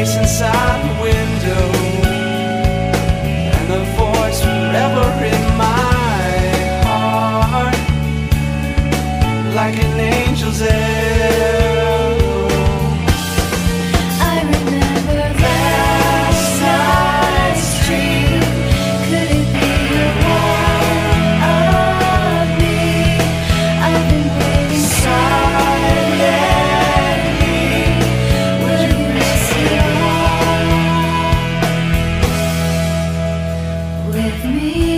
face inside the window. And the voice forever in my with me.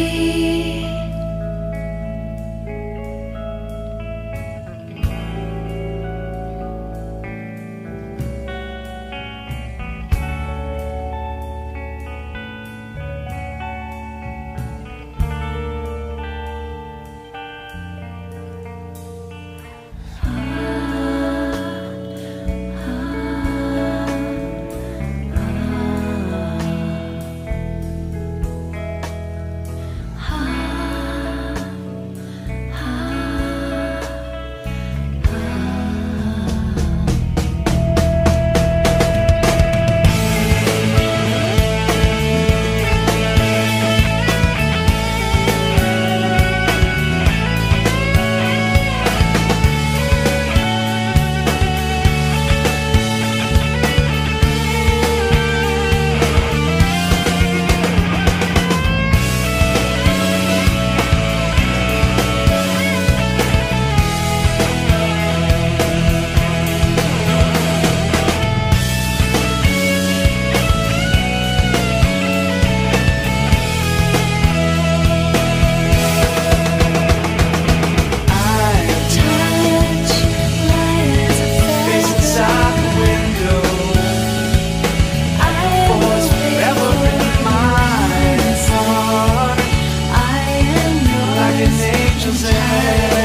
Jose.